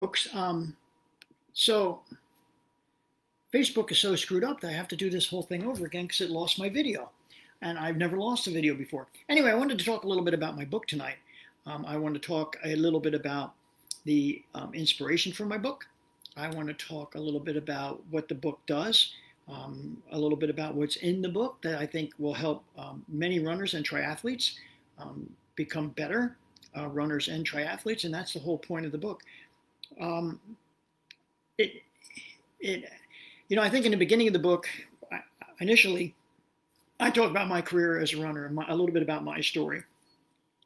folks. Um, so Facebook is so screwed up that I have to do this whole thing over again because it lost my video. And I've never lost a video before. Anyway, I wanted to talk a little bit about my book tonight. Um, I want to talk a little bit about the um, inspiration for my book. I want to talk a little bit about what the book does, um, a little bit about what's in the book that I think will help um, many runners and triathletes um, become better uh, runners and triathletes, and that's the whole point of the book. Um, it, it, you know, I think in the beginning of the book, initially, I talk about my career as a runner my, a little bit about my story.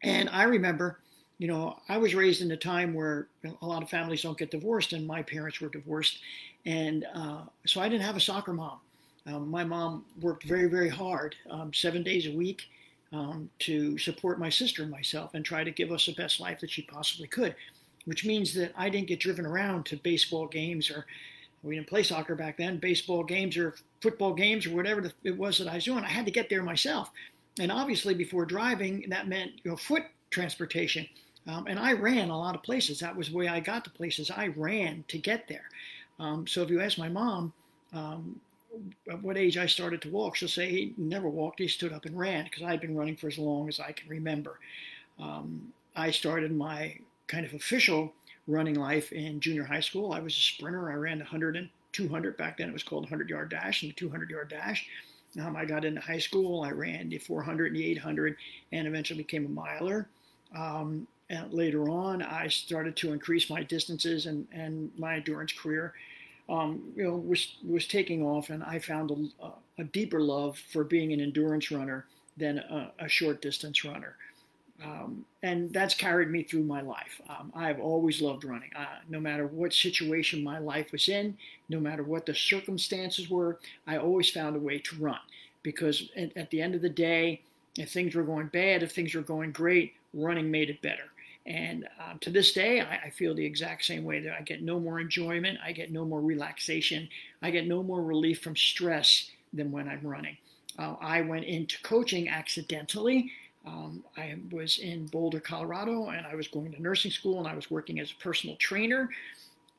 And I remember, you know, I was raised in a time where a lot of families don't get divorced, and my parents were divorced, and uh, so I didn't have a soccer mom. Um, my mom worked very, very hard, um, seven days a week, um, to support my sister and myself and try to give us the best life that she possibly could which means that I didn't get driven around to baseball games or we didn't play soccer back then, baseball games or football games or whatever it was that I was doing. I had to get there myself. And obviously, before driving, that meant you know, foot transportation. Um, and I ran a lot of places. That was the way I got to places. I ran to get there. Um, so if you ask my mom um, at what age I started to walk, she'll say he never walked. He stood up and ran because I'd been running for as long as I can remember. Um, I started my kind of official running life in junior high school. I was a sprinter. I ran 100 and 200. Back then it was called 100 yard dash and the 200 yard dash. Um, I got into high school. I ran the 400 and the 800 and eventually became a miler. Um, and later on, I started to increase my distances and, and my endurance career. Um, you know, was was taking off, and I found a, a, deeper love for being an endurance runner than a, a short distance runner. Um, and that's carried me through my life. Um, I've always loved running. Uh, no matter what situation my life was in, no matter what the circumstances were, I always found a way to run. Because at, at the end of the day, if things were going bad, if things were going great, running made it better. And um, to this day, I, I, feel the exact same way that I get no more enjoyment, I get no more relaxation, I get no more relief from stress than when I'm running. Uh, I went into coaching accidentally um, I was in Boulder, Colorado, and I was going to nursing school, and I was working as a personal trainer.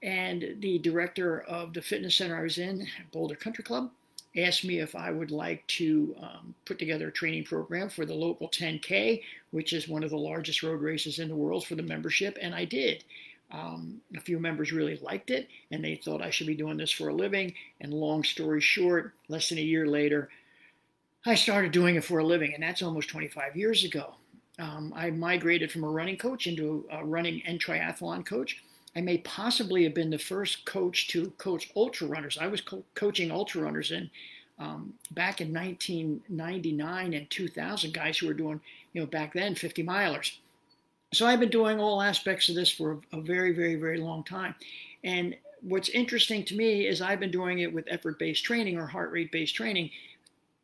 And the director of the fitness center I was in, Boulder Country Club, asked me if I would like to um, put together a training program for the local 10K, which is one of the largest road races in the world for the membership, and I did. Um, a few members really liked it, and they thought I should be doing this for a living. And long story short, less than a year later, I started doing it for a living, and that's almost 25 years ago. Um, I migrated from a running coach into a running and triathlon coach. I may possibly have been the first coach to coach ultra runners. I was co- coaching ultra runners in um, back in 1999 and 2000, guys who were doing, you know, back then 50 milers. So I've been doing all aspects of this for a, a very, very, very long time. And what's interesting to me is I've been doing it with effort based training or heart rate based training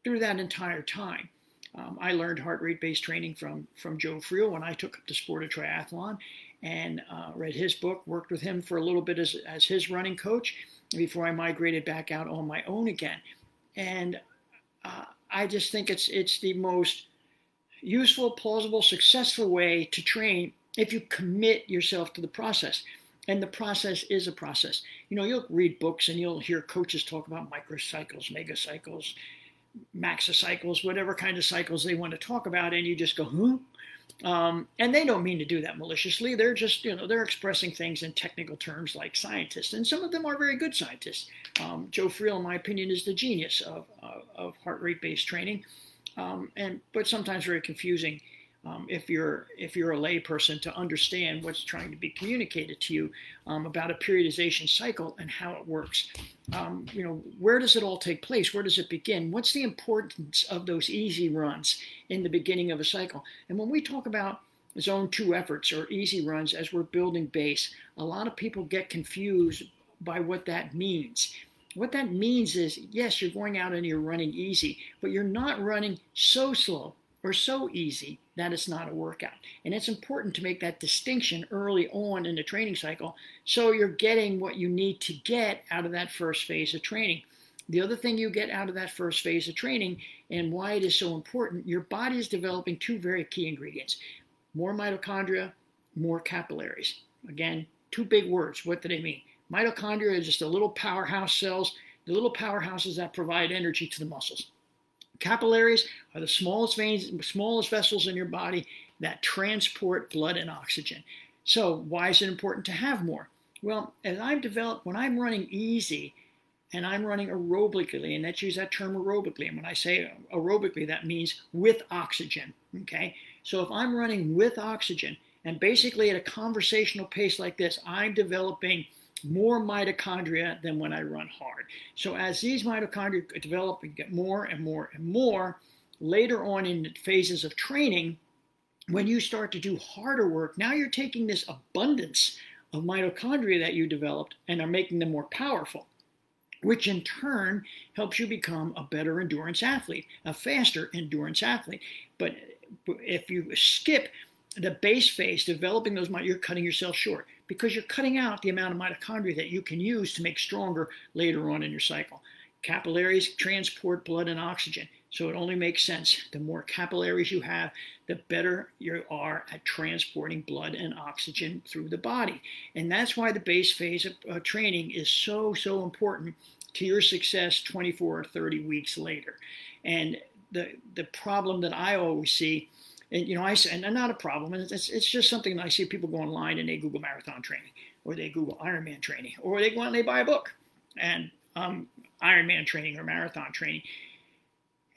through that entire time. Um, I learned heart rate based training from, from Joe Friel when I took up the sport of triathlon and uh, read his book, worked with him for a little bit as, as his running coach before I migrated back out on my own again. And uh, I just think it's, it's the most useful, plausible, successful way to train if you commit yourself to the process. And the process is a process. You know, you'll read books and you'll hear coaches talk about microcycles, megacycles, maxocycles, whatever kind of cycles they want to talk about, and you just go? Um, and they don't mean to do that maliciously. They're just, you know, they're expressing things in technical terms like scientists, and some of them are very good scientists. Um, Joe Friel, in my opinion, is the genius of, uh, of heart rate based training, um, and but sometimes very confusing um, if you're if you're a layperson to understand what's trying to be communicated to you um, about a periodization cycle and how it works. Um, you know, where does it all take place? Where does it begin? What's the importance of those easy runs in the beginning of a cycle? And when we talk about zone two efforts or easy runs as we're building base, a lot of people get confused by what that means. What that means is, yes, you're going out and you're running easy, but you're not running so slow or so easy that it's not a workout. And it's important to make that distinction early on in the training cycle so you're getting what you need to get out of that first phase of training. The other thing you get out of that first phase of training and why it is so important, your body is developing two very key ingredients more mitochondria, more capillaries. Again, Two big words. What do they mean? Mitochondria are just the little powerhouse cells, the little powerhouses that provide energy to the muscles. Capillaries are the smallest veins, smallest vessels in your body that transport blood and oxygen. So, why is it important to have more? Well, as I've developed, when I'm running easy and I'm running aerobically, and let's use that term aerobically. And when I say aerobically, that means with oxygen. Okay. So, if I'm running with oxygen, and basically at a conversational pace like this, I'm developing more mitochondria than when I run hard. So as these mitochondria develop and get more and more and more, later on in phases of training, when you start to do harder work, now you're taking this abundance of mitochondria that you developed and are making them more powerful, which in turn helps you become a better endurance athlete, a faster endurance athlete. But if you skip the base phase, developing those, you're cutting yourself short because you're cutting out the amount of mitochondria that you can use to make stronger later on in your cycle. Capillaries transport blood and oxygen, so it only makes sense. The more capillaries you have, the better you are at transporting blood and oxygen through the body. And that's why the base phase of uh, training is so, so important to your success 24 or 30 weeks later. And the, the problem that I always see and you know, I and not a problem. And it's, it's just something I see people go online and they Google marathon training, or they Google Ironman training, or they go out and they buy a book, and um, Ironman training or marathon training,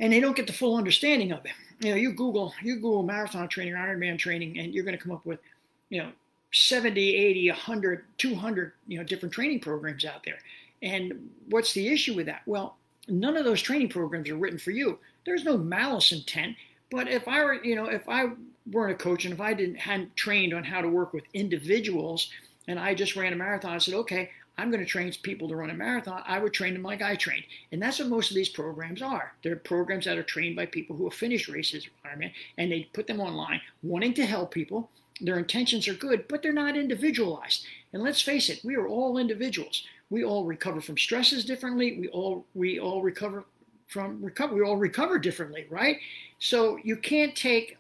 and they don't get the full understanding of it. You know, you Google you Google marathon training or Ironman training, and you're going to come up with, you know, 70, 80, 100, 200, you know, different training programs out there. And what's the issue with that? Well, none of those training programs are written for you. There's no malice intent. But if I were, you know, if I weren't a coach and if I didn't hadn't trained on how to work with individuals and I just ran a marathon, I said, okay, I'm going to train people to run a marathon. I would train them like I trained. And that's what most of these programs are. They're programs that are trained by people who have finished races, Ironman, and they put them online wanting to help people. Their intentions are good, but they're not individualized. And let's face it, we are all individuals. We all recover from stresses differently. We all we all recover from recover. We all recover differently, right? So you can't take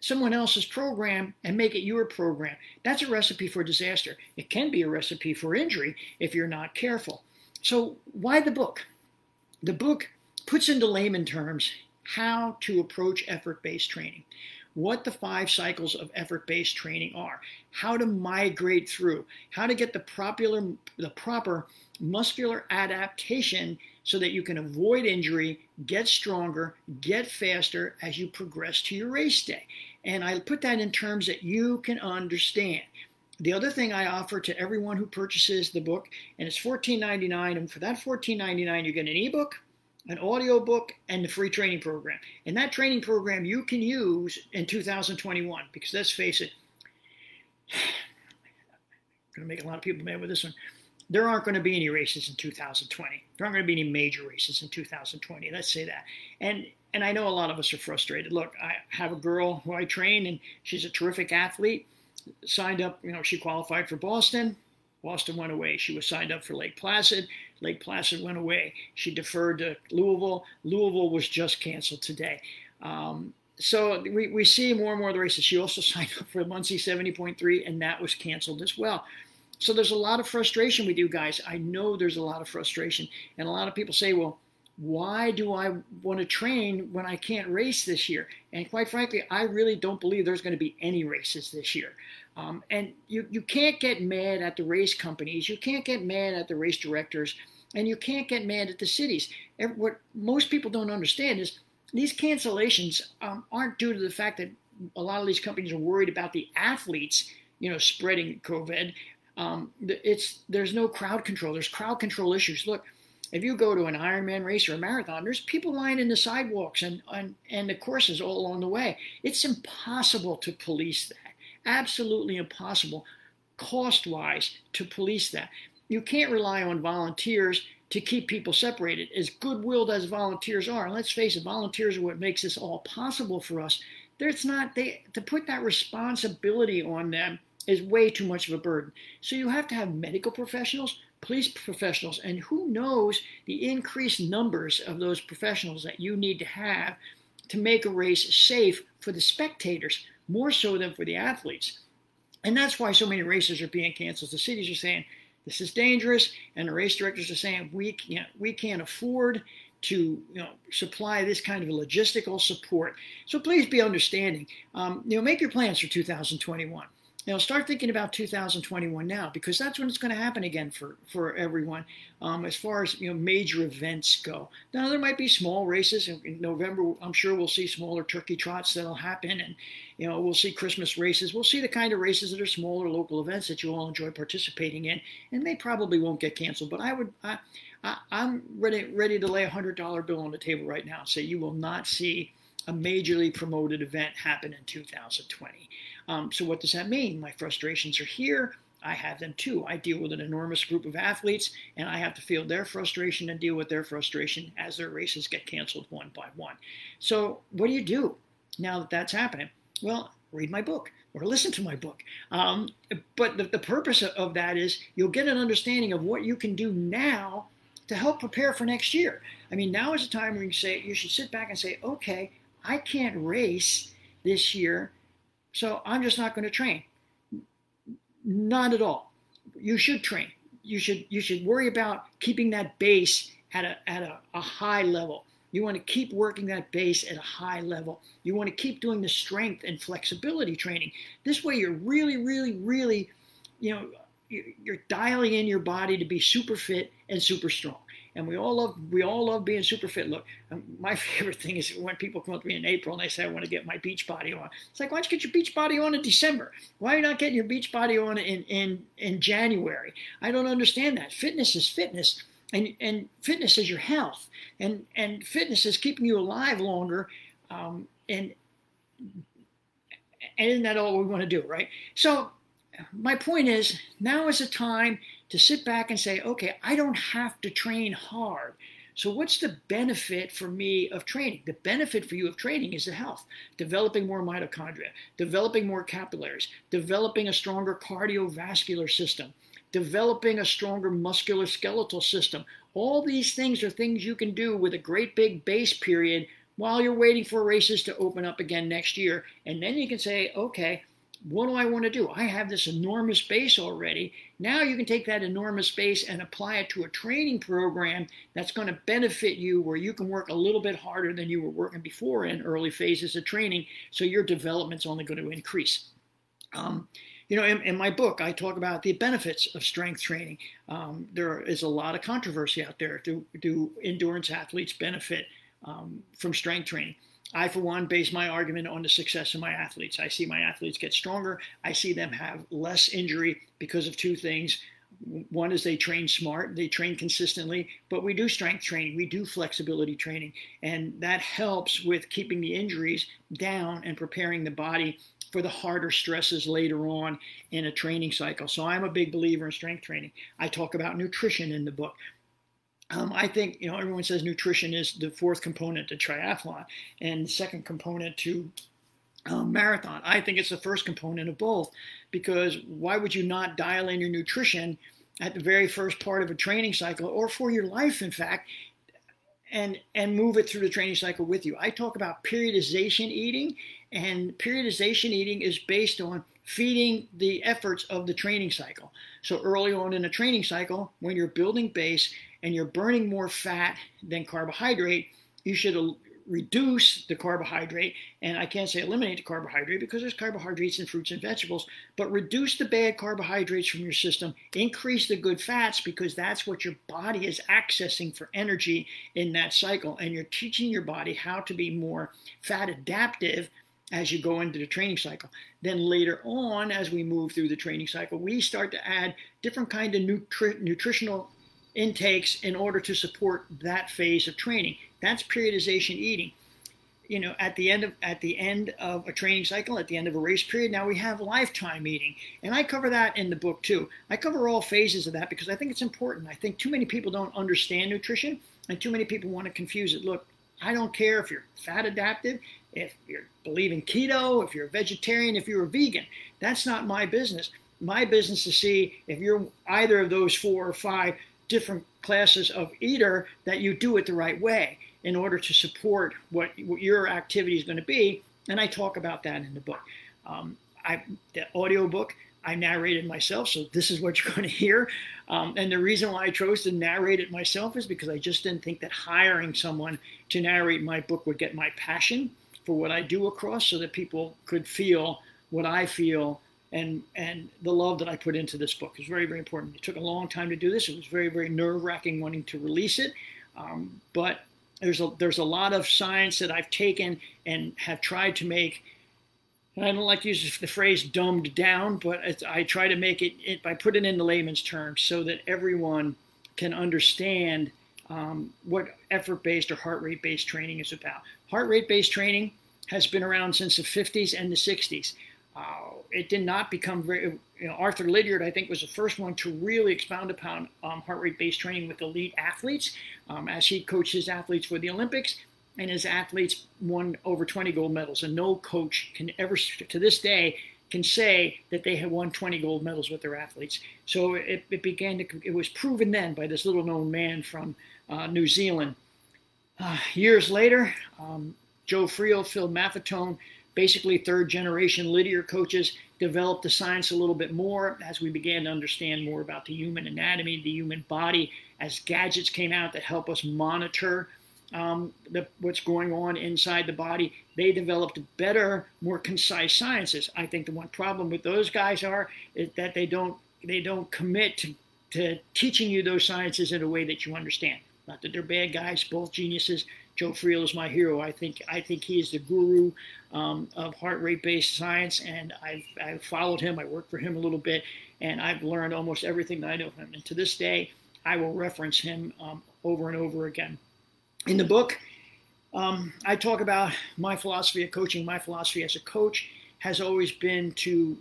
someone else's program and make it your program. That's a recipe for disaster. It can be a recipe for injury if you're not careful. So why the book? The book puts into layman terms how to approach effort-based training what the five cycles of effort-based training are, how to migrate through, how to get the the proper muscular adaptation so that you can avoid injury, get stronger, get faster as you progress to your race day. And I put that in terms that you can understand. The other thing I offer to everyone who purchases the book, and it's $14.99, and for that $14.99, you get an ebook, an audio book, and the free training program. And that training program you can use in 2021 because let's face it, I'm going to make a lot of people mad with this one there aren't going to be any races in 2020. There aren't going to be any major races in 2020. Let's say that. And and I know a lot of us are frustrated. Look, I have a girl who I train, and she's a terrific athlete. Signed up, you know, she qualified for Boston. Boston went away. She was signed up for Lake Placid. Lake Placid went away. She deferred to Louisville. Louisville was just canceled today. Um, so we, we see more and more of the races. She also signed up for Muncie 70.3, and that was canceled as well. So there's a lot of frustration with you guys. I know there's a lot of frustration. And a lot of people say, well, why do I want to train when I can't race this year? And quite frankly, I really don't believe there's going to be any races this year. Um, and you, you can't get mad at the race companies. You can't get mad at the race directors. And you can't get mad at the cities. What most people don't understand is these cancellations um, aren't due to the fact that a lot of these companies are worried about the athletes, you know, spreading COVID. Um, it's there's no crowd control. There's crowd control issues. Look, if you go to an Ironman race or a marathon, there's people lying in the sidewalks and, and, and the courses all along the way. It's impossible to police that. Absolutely impossible, cost wise, to police that. You can't rely on volunteers to keep people separated. As good willed as volunteers are, and let's face it, volunteers are what makes this all possible for us. There's not they to put that responsibility on them is way too much of a burden. So you have to have medical professionals, police professionals, and who knows the increased numbers of those professionals that you need to have to make a race safe for the spectators, more so than for the athletes. And that's why so many races are being canceled. The cities are saying this is dangerous, and the race directors are saying we can't we can't afford to you know supply this kind of logistical support. So please be understanding. Um, you know, make your plans for 2021 know, start thinking about 2021 now because that's when it's going to happen again for for everyone. Um, as far as you know, major events go. Now there might be small races in November. I'm sure we'll see smaller turkey trots that'll happen, and you know we'll see Christmas races. We'll see the kind of races that are smaller local events that you all enjoy participating in, and they probably won't get canceled. But I would. I, I, I'm ready ready to lay a hundred dollar bill on the table right now and say you will not see a majorly promoted event happen in 2020. Um, so, what does that mean? My frustrations are here. I have them too. I deal with an enormous group of athletes, and I have to feel their frustration and deal with their frustration as their races get canceled one by one. So, what do you do now that that's happening? Well, read my book or listen to my book. Um, but the, the purpose of that is you'll get an understanding of what you can do now to help prepare for next year. I mean, now is the time where you say you should sit back and say, okay, I can't race this year, so I'm just not going to train. Not at all. You should train. You should you should worry about keeping that base at a at a, a high level. You want to keep working that base at a high level. You want to keep doing the strength and flexibility training. This way, you're really, really, really, you know, you're dialing in your body to be super fit and super strong and we all love we all love being super fit. Look, um, my favorite thing is when people come up to me in April and they say I want to get my beach body on. It's like why don't you get your beach body on in December? Why are you not getting your beach body on in in in January? I don't understand that. Fitness is fitness. And, and fitness is your health, and and fitness is keeping you alive longer, um, and and isn't that all we want to do, right? So my point is now is the time to sit back and say, okay, I don't have to train hard. So, what's the benefit for me of training? The benefit for you of training is the health, developing more mitochondria, developing more capillaries, developing a stronger cardiovascular system, developing a stronger musculoskeletal system. All these things are things you can do with a great big base period while you're waiting for races to open up again next year. And then you can say, okay, what do I want to do? I have this enormous base already. Now you can take that enormous base and apply it to a training program that's going to benefit you where you can work a little bit harder than you were working before in early phases of training. So your development's only going to increase. Um, you know, in, in, my book, I talk about the benefits of strength training. Um, there is a lot of controversy out there. Do, do endurance athletes benefit um, from strength training? I, for one, base my argument on the success of my athletes. I see my athletes get stronger. I see them have less injury because of two things. One is they train smart, they train consistently, but we do strength training, we do flexibility training, and that helps with keeping the injuries down and preparing the body for the harder stresses later on in a training cycle. So I'm a big believer in strength training. I talk about nutrition in the book. Um, I think you know everyone says nutrition is the fourth component to triathlon and the second component to um, marathon. I think it's the first component of both because why would you not dial in your nutrition at the very first part of a training cycle or for your life, in fact, and and move it through the training cycle with you. I talk about periodization eating, and periodization eating is based on feeding the efforts of the training cycle. So early on in a training cycle, when you're building base, and you're burning more fat than carbohydrate, you should reduce the carbohydrate. And I can't say eliminate the carbohydrate because there's carbohydrates in fruits and vegetables, but reduce the bad carbohydrates from your system, increase the good fats because that's what your body is accessing for energy in that cycle. And you're teaching your body how to be more fat adaptive as you go into the training cycle. Then later on, as we move through the training cycle, we start to add different kind of nutri- nutritional intakes in order to support that phase of training. That's periodization eating. You know, at the end of at the end of a training cycle, at the end of a race period, now we have lifetime eating, and I cover that in the book too. I cover all phases of that because I think it's important. I think too many people don't understand nutrition, and too many people want to confuse it. Look, I don't care if you're fat adaptive, if you believe in keto, if you're a vegetarian, if you're a vegan. That's not my business. My business to see if you're either of those four or five different classes of eater that you do it the right way in order to support what, what your activity is going to be. And I talk about that in the book. Um, I, the audio book, I narrated myself, so this is what you're going to hear. Um, and the reason why I chose to narrate it myself is because I just didn't think that hiring someone to narrate my book would get my passion for what I do across so that people could feel what I feel and and the love that I put into this book is very very important. It took a long time to do this. It was very very nerve wracking wanting to release it, um, but there's a there's a lot of science that I've taken and have tried to make and I don't like to use the phrase dumbed down, but I try to make it, it by putting it in the layman's terms so that everyone can understand um, what effort based or heart rate based training is about. Heart rate based training has been around since the 50s and the 60s. Uh, it did not become very, you know, Arthur Lydiard, I think, was the first one to really expound upon um, heart rate based training with elite athletes um, as he coached his athletes for the Olympics and his athletes won over 20 gold medals. And no coach can ever, to this day, can say that they have won 20 gold medals with their athletes. So it, it began to, it was proven then by this little known man from uh, New Zealand. Uh, years later, um, Joe Friel, Phil Maffetone, basically third generation Lydiard coaches, developed the science a little bit more as we began to understand more about the human anatomy, the human body, as gadgets came out that help us monitor um, the, what's going on inside the body. They developed better, more concise sciences. I think the one problem with those guys are is that they don't they don't commit to, to teaching you those sciences in a way that you understand. Not that they're bad guys, both geniuses. Joe Friel is my hero. I think I think he is the guru um, of heart rate based science, and I've, I've followed him. I worked for him a little bit, and I've learned almost everything that I know from him. And to this day, I will reference him um, over and over again in the book, um, I talk about my philosophy of coaching. My philosophy as a coach has always been to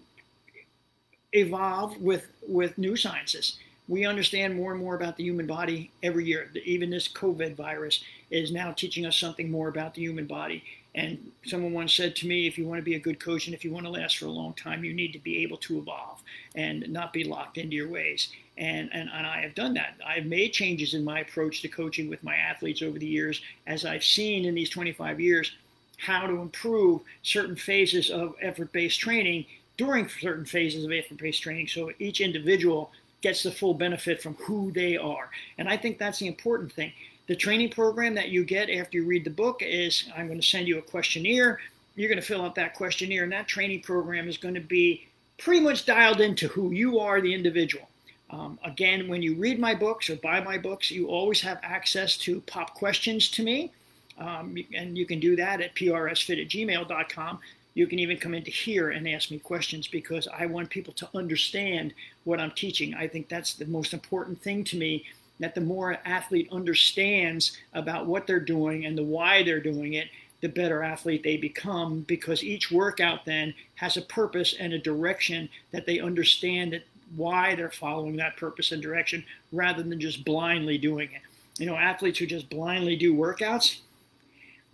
evolve with with new sciences. We understand more and more about the human body every year. Even this COVID virus is now teaching us something more about the human body. And someone once said to me, if you want to be a good coach and if you want to last for a long time, you need to be able to evolve and not be locked into your ways. And, and, and I have done that. I've made changes in my approach to coaching with my athletes over the years as I've seen in these 25 years how to improve certain phases of effort based training during certain phases of effort based training so each individual gets the full benefit from who they are. And I think that's the important thing. The training program that you get after you read the book is I'm going to send you a questionnaire. You're going to fill out that questionnaire, and that training program is going to be pretty much dialed into who you are, the individual. Um, again, when you read my books or buy my books, you always have access to pop questions to me. Um, and you can do that at prsfit at gmail.com. You can even come into here and ask me questions because I want people to understand what I'm teaching. I think that's the most important thing to me that the more an athlete understands about what they're doing and the why they're doing it, the better athlete they become because each workout then has a purpose and a direction that they understand that why they're following that purpose and direction rather than just blindly doing it. You know, athletes who just blindly do workouts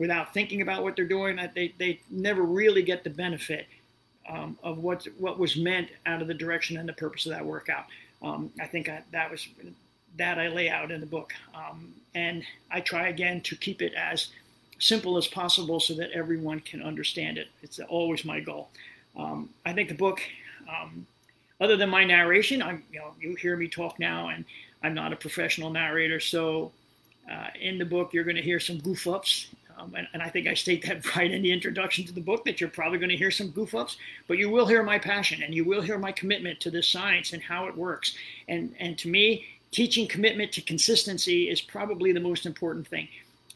without thinking about what they're doing, they, they never really get the benefit um, of what what was meant out of the direction and the purpose of that workout. Um, I think I, that was that I lay out in the book. Um, and I try again to keep it as simple as possible so that everyone can understand it. It's always my goal. Um, I think the book, um, other than my narration, I, you know, you hear me talk now, and I'm not a professional narrator, so uh, in the book you're going to hear some goof ups. Um, and, and, I think I state that right in the introduction to the book that you're probably going to hear some goof ups, but you will hear my passion and you will hear my commitment to this science and how it works. And and to me, teaching commitment to consistency is probably the most important thing.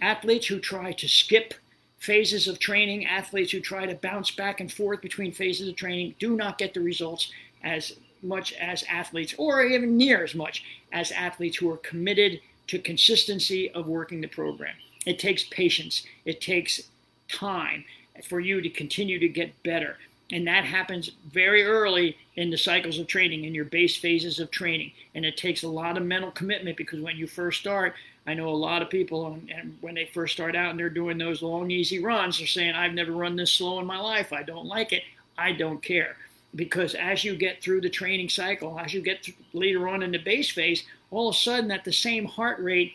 Athletes who try to skip phases of training, athletes who try to bounce back and forth between phases of training, do not get the results as much as athletes, or even near as much as athletes who are committed to consistency of working the program. It takes patience, it takes time for you to continue to get better. And that happens very early in the cycles of training, in your base phases of training. And it takes a lot of mental commitment because when you first start, I know a lot of people, and when they first start out and they're doing those long, easy runs, they're saying, I've never run this slow in my life. I don't like it. I don't care. Because as you get through the training cycle, as you get later on in the base phase, all of a sudden at the same heart rate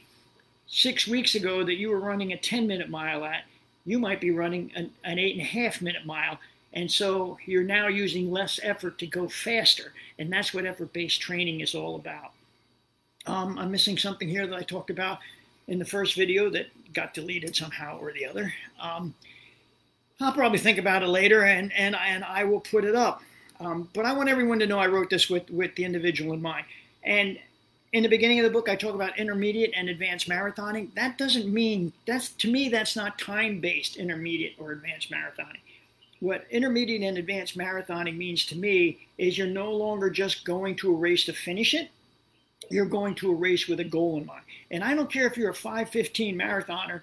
six weeks ago that you were running a 10 minute mile at, you might be running an, an eight and a half minute mile And so you're now using less effort to go faster. And that's what effort based training is all about. Um, I'm missing something here that I talked about in the first video that got deleted somehow or the other. Um, I'll probably think about it later and, and, and I will put it up. Um, but I want everyone to know I wrote this with, with the individual in mind. And in the beginning of the book, I talk about intermediate and advanced marathoning. That doesn't mean, that's to me, that's not time based intermediate or advanced marathoning. What intermediate and advanced marathoning means to me is you're no longer just going to a race to finish it, you're going to a race with a goal in mind. And I don't care if you're a 515 marathoner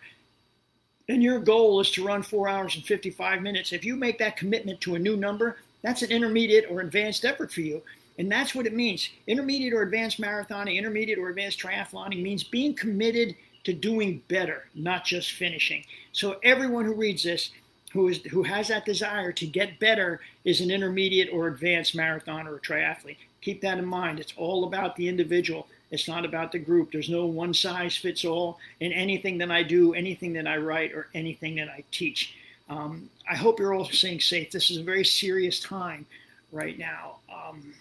and your goal is to run four hours and 55 minutes. If you make that commitment to a new number, that's an intermediate or advanced effort for you. And that's what it means. Intermediate or advanced marathoning, intermediate or advanced triathloning means being committed to doing better, not just finishing. So everyone who reads this, who is who has that desire to get better, is an intermediate or advanced marathoner or triathlete. Keep that in mind. It's all about the individual. It's not about the group. There's no one size fits all in anything that I do, anything that I write, or anything that I teach. Um, I hope you're all staying safe. This is a very serious time right now. Um,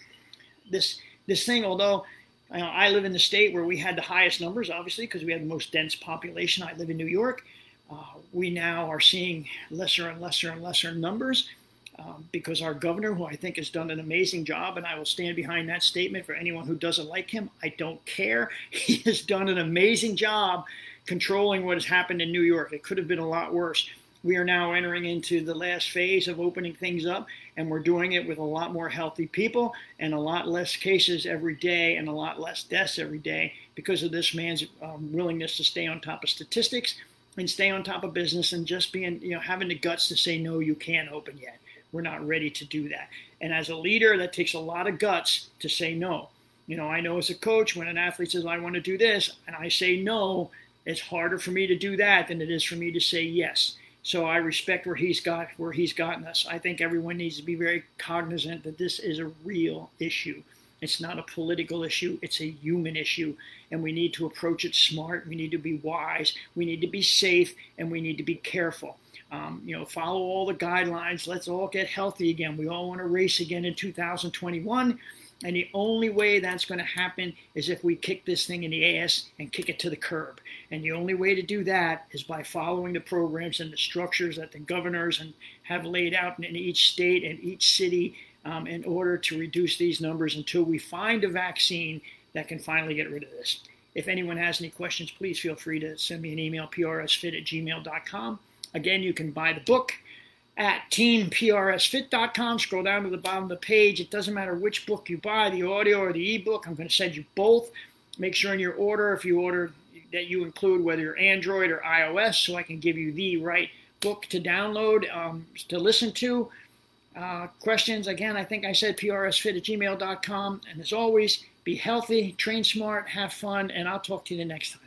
this this thing, although you know, I live in the state where we had the highest numbers, obviously, because we have the most dense population. I live in New York. Uh, we now are seeing lesser and lesser and lesser numbers um, because our governor, who I think has done an amazing job, and I will stand behind that statement for anyone who doesn't like him, I don't care. He has done an amazing job controlling what has happened in New York. It could have been a lot worse. We are now entering into the last phase of opening things up, and we're doing it with a lot more healthy people and a lot less cases every day and a lot less deaths every day because of this man's um, willingness to stay on top of statistics and stay on top of business and just being, you know, having the guts to say, no, you can't open yet. We're not ready to do that. And as a leader, that takes a lot of guts to say no. You know, I know as a coach, when an athlete says, I want to do this, and I say no, it's harder for me to do that than it is for me to say yes. So I respect where he's got where he's gotten us. I think everyone needs to be very cognizant that this is a real issue. It's not a political issue, it's a human issue. And we need to approach it smart. We need to be wise. We need to be safe. And we need to be careful. Um, you know, follow all the guidelines. Let's all get healthy again. We all want to race again in 2021. And the only way that's going to happen is if we kick this thing in the ass and kick it to the curb. And the only way to do that is by following the programs and the structures that the governors and have laid out in each state and each city um, in order to reduce these numbers until we find a vaccine that can finally get rid of this. If anyone has any questions, please feel free to send me an email, prsfit at gmail.com. Again, you can buy the book at teamprsfit.com. Scroll down to the bottom of the page. It doesn't matter which book you buy, the audio or the ebook. I'm going to send you both. Make sure in your order, if you order, that you include whether you're Android or iOS, so I can give you the right book to download, um, to listen to. Uh, questions, again, I think I said prsfit at gmail.com. And as always, be healthy, train smart, have fun, and I'll talk to you the next time.